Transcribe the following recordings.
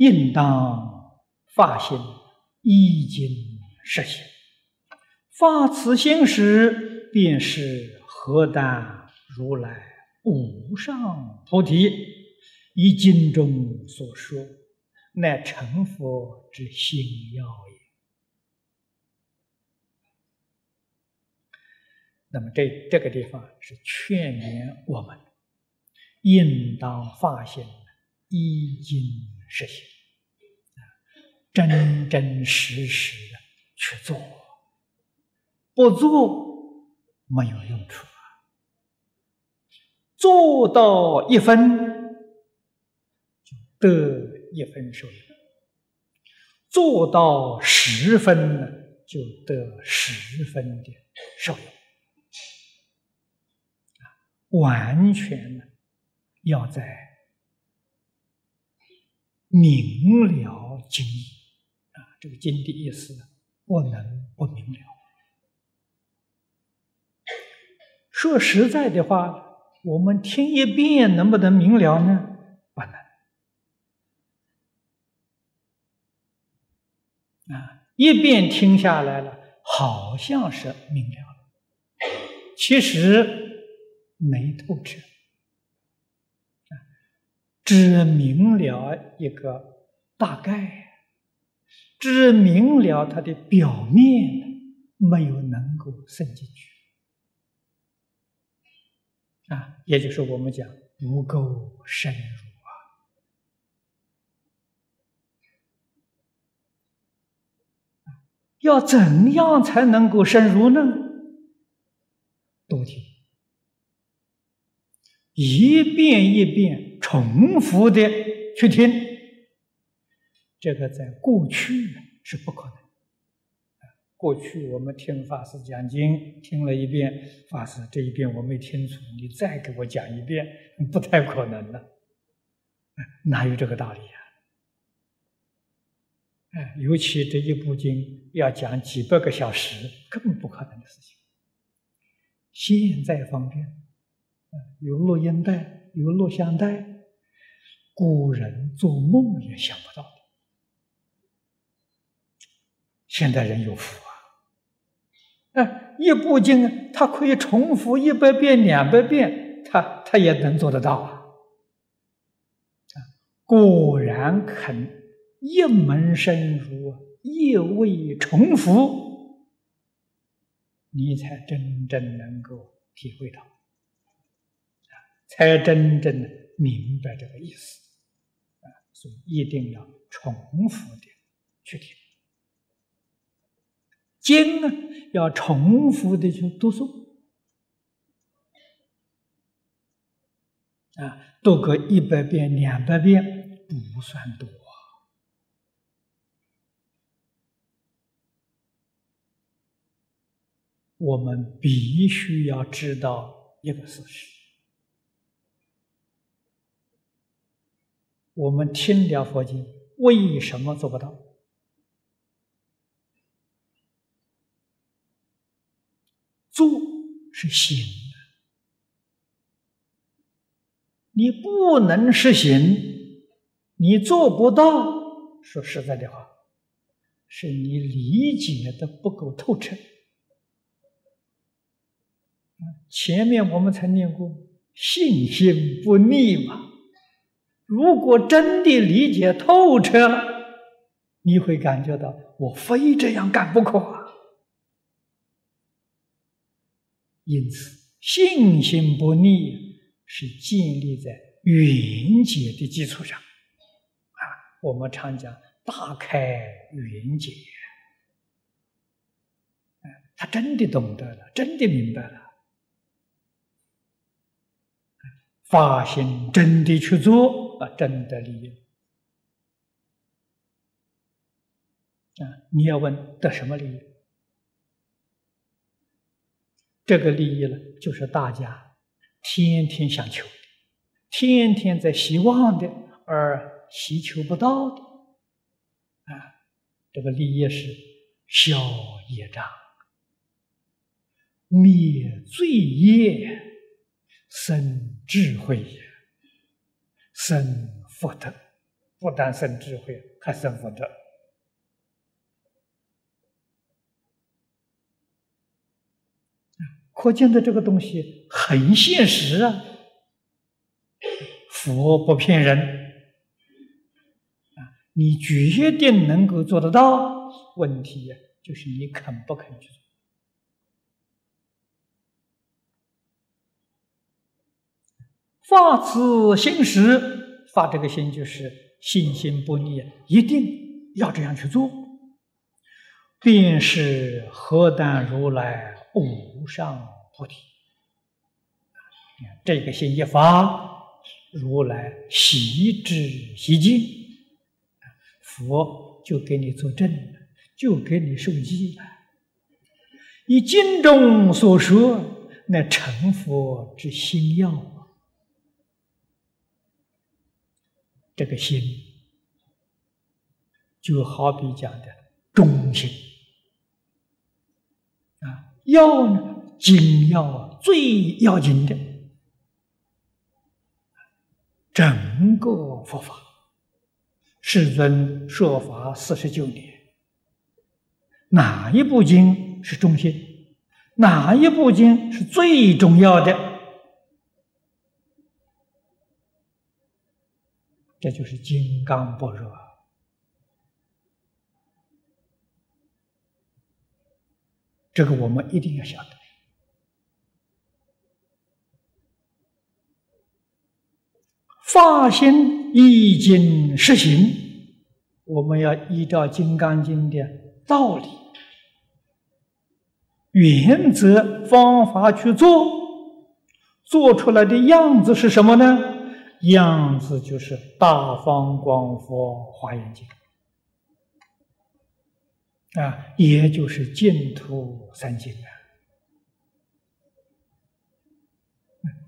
应当发心，依经实行。发此心时，便是何等如来无上菩提，以经中所说，乃成佛之心要也。那么这这个地方是劝勉我们，应当发心，依经实行，真真实实的去做。不做没有用处啊！做到一分就得一分收益，做到十分呢就得十分的收益完全呢要在明了经啊，这个经的意思不能不明了。说实在的话，我们听一遍能不能明了呢？不能。啊，一遍听下来了，好像是明了了，其实没透彻。只明了一个大概，只明了它的表面，没有能够渗进去。啊，也就是我们讲不够深入啊！要怎样才能够深入呢？多听，一遍一遍重复的去听，这个在过去是不可能。过去我们听法师讲经，听了一遍，法师这一遍我没听出，你再给我讲一遍，不太可能了，哪有这个道理呀？哎，尤其这一部经要讲几百个小时，根本不可能的事情。现在方便，有录音带，有录像带，古人做梦也想不到的，现代人有福啊！哎，一部经，他可以重复一百遍、两百遍，他他也能做得到啊！啊，果然肯一门深入，一味重复，你才真正能够体会到，才真正的明白这个意思，啊，所以一定要重复的去听。经呢，要重复的去读诵，啊，读个一百遍、两百遍不算多。我们必须要知道一个事实：我们听了佛经，为什么做不到？做是行的，你不能实行，你做不到。说实在的话，是你理解的不够透彻。前面我们曾念过“信心不逆”嘛。如果真的理解透彻了，你会感觉到我非这样干不可啊。因此，信心不逆是建立在缘解的基础上。啊，我们常讲大开缘解，他真的懂得了，真的明白了，发心真的去做，啊，真的利益。啊，你要问得什么利益？这个利益呢，就是大家天天想求，天天在希望的，而希求不到的，啊，这个利益是消业障、灭罪业、生智慧、生福德，不但生智慧，还生福德。可见的这个东西很现实啊！佛不骗人啊，你决定能够做得到。问题，就是你肯不肯去做。发此心时，发这个心就是信心不逆，一定要这样去做。便是何等如来无上菩提。这个心一发，如来悉知悉见，佛就给你作证了，就给你受记了。以经中所说，那成佛之心要。这个心，就好比讲的中心啊，要呢，紧要，最要紧的，整个佛法，世尊说法四十九年，哪一部经是中心？哪一部经是最重要的？这就是金刚般若，这个我们一定要晓得。发心已经实行，我们要依照《金刚经》的道理、原则、方法去做，做出来的样子是什么呢？样子就是大方广佛华严经啊，也就是净土三经啊，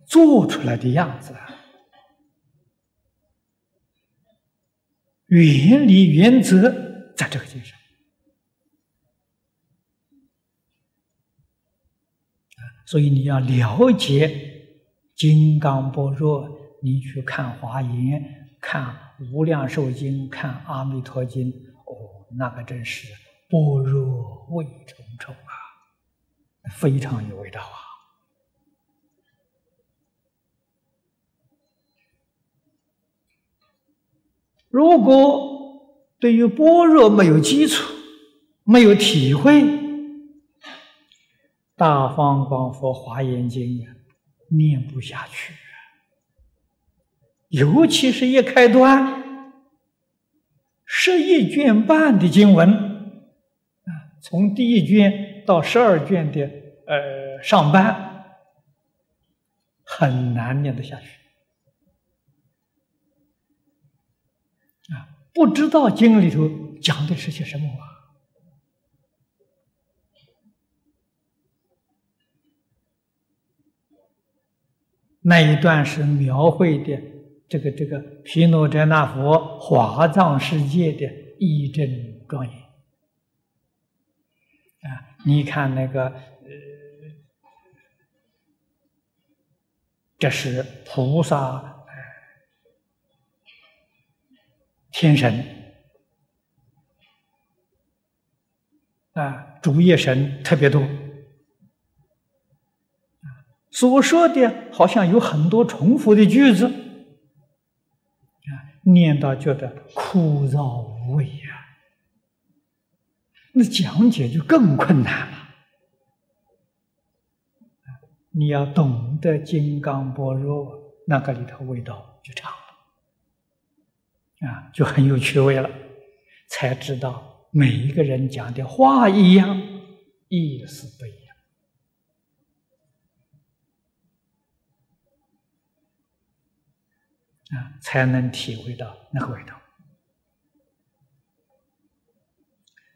做出来的样子啊，原理原则在这个经上所以你要了解金刚般若。你去看《华严》，看《无量寿经》，看《阿弥陀经》，哦，那个真是般若味重重啊，非常有味道啊！如果对于般若没有基础，没有体会，《大方广佛华严经》啊，念不下去。尤其是一开端，十一卷半的经文啊，从第一卷到十二卷的呃上半，很难念得下去啊！不知道经里头讲的是些什么啊？那一段是描绘的。这个这个毗卢遮那佛华藏世界的义正庄严啊！你看那个，这是菩萨天神啊，主业神特别多所说的好像有很多重复的句子。啊念到觉得枯燥无味呀，那讲解就更困难了。你要懂得金刚般若，那个里头味道就长了，啊，就很有趣味了。才知道每一个人讲的话一样，意思不一样。啊，才能体会到那个味道。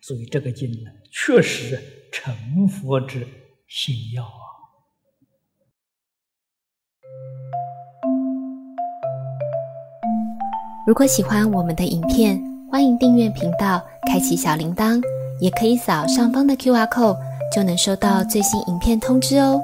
所以这个经呢，确实成佛之心要啊。如果喜欢我们的影片，欢迎订阅频道，开启小铃铛，也可以扫上方的 Q R code，就能收到最新影片通知哦。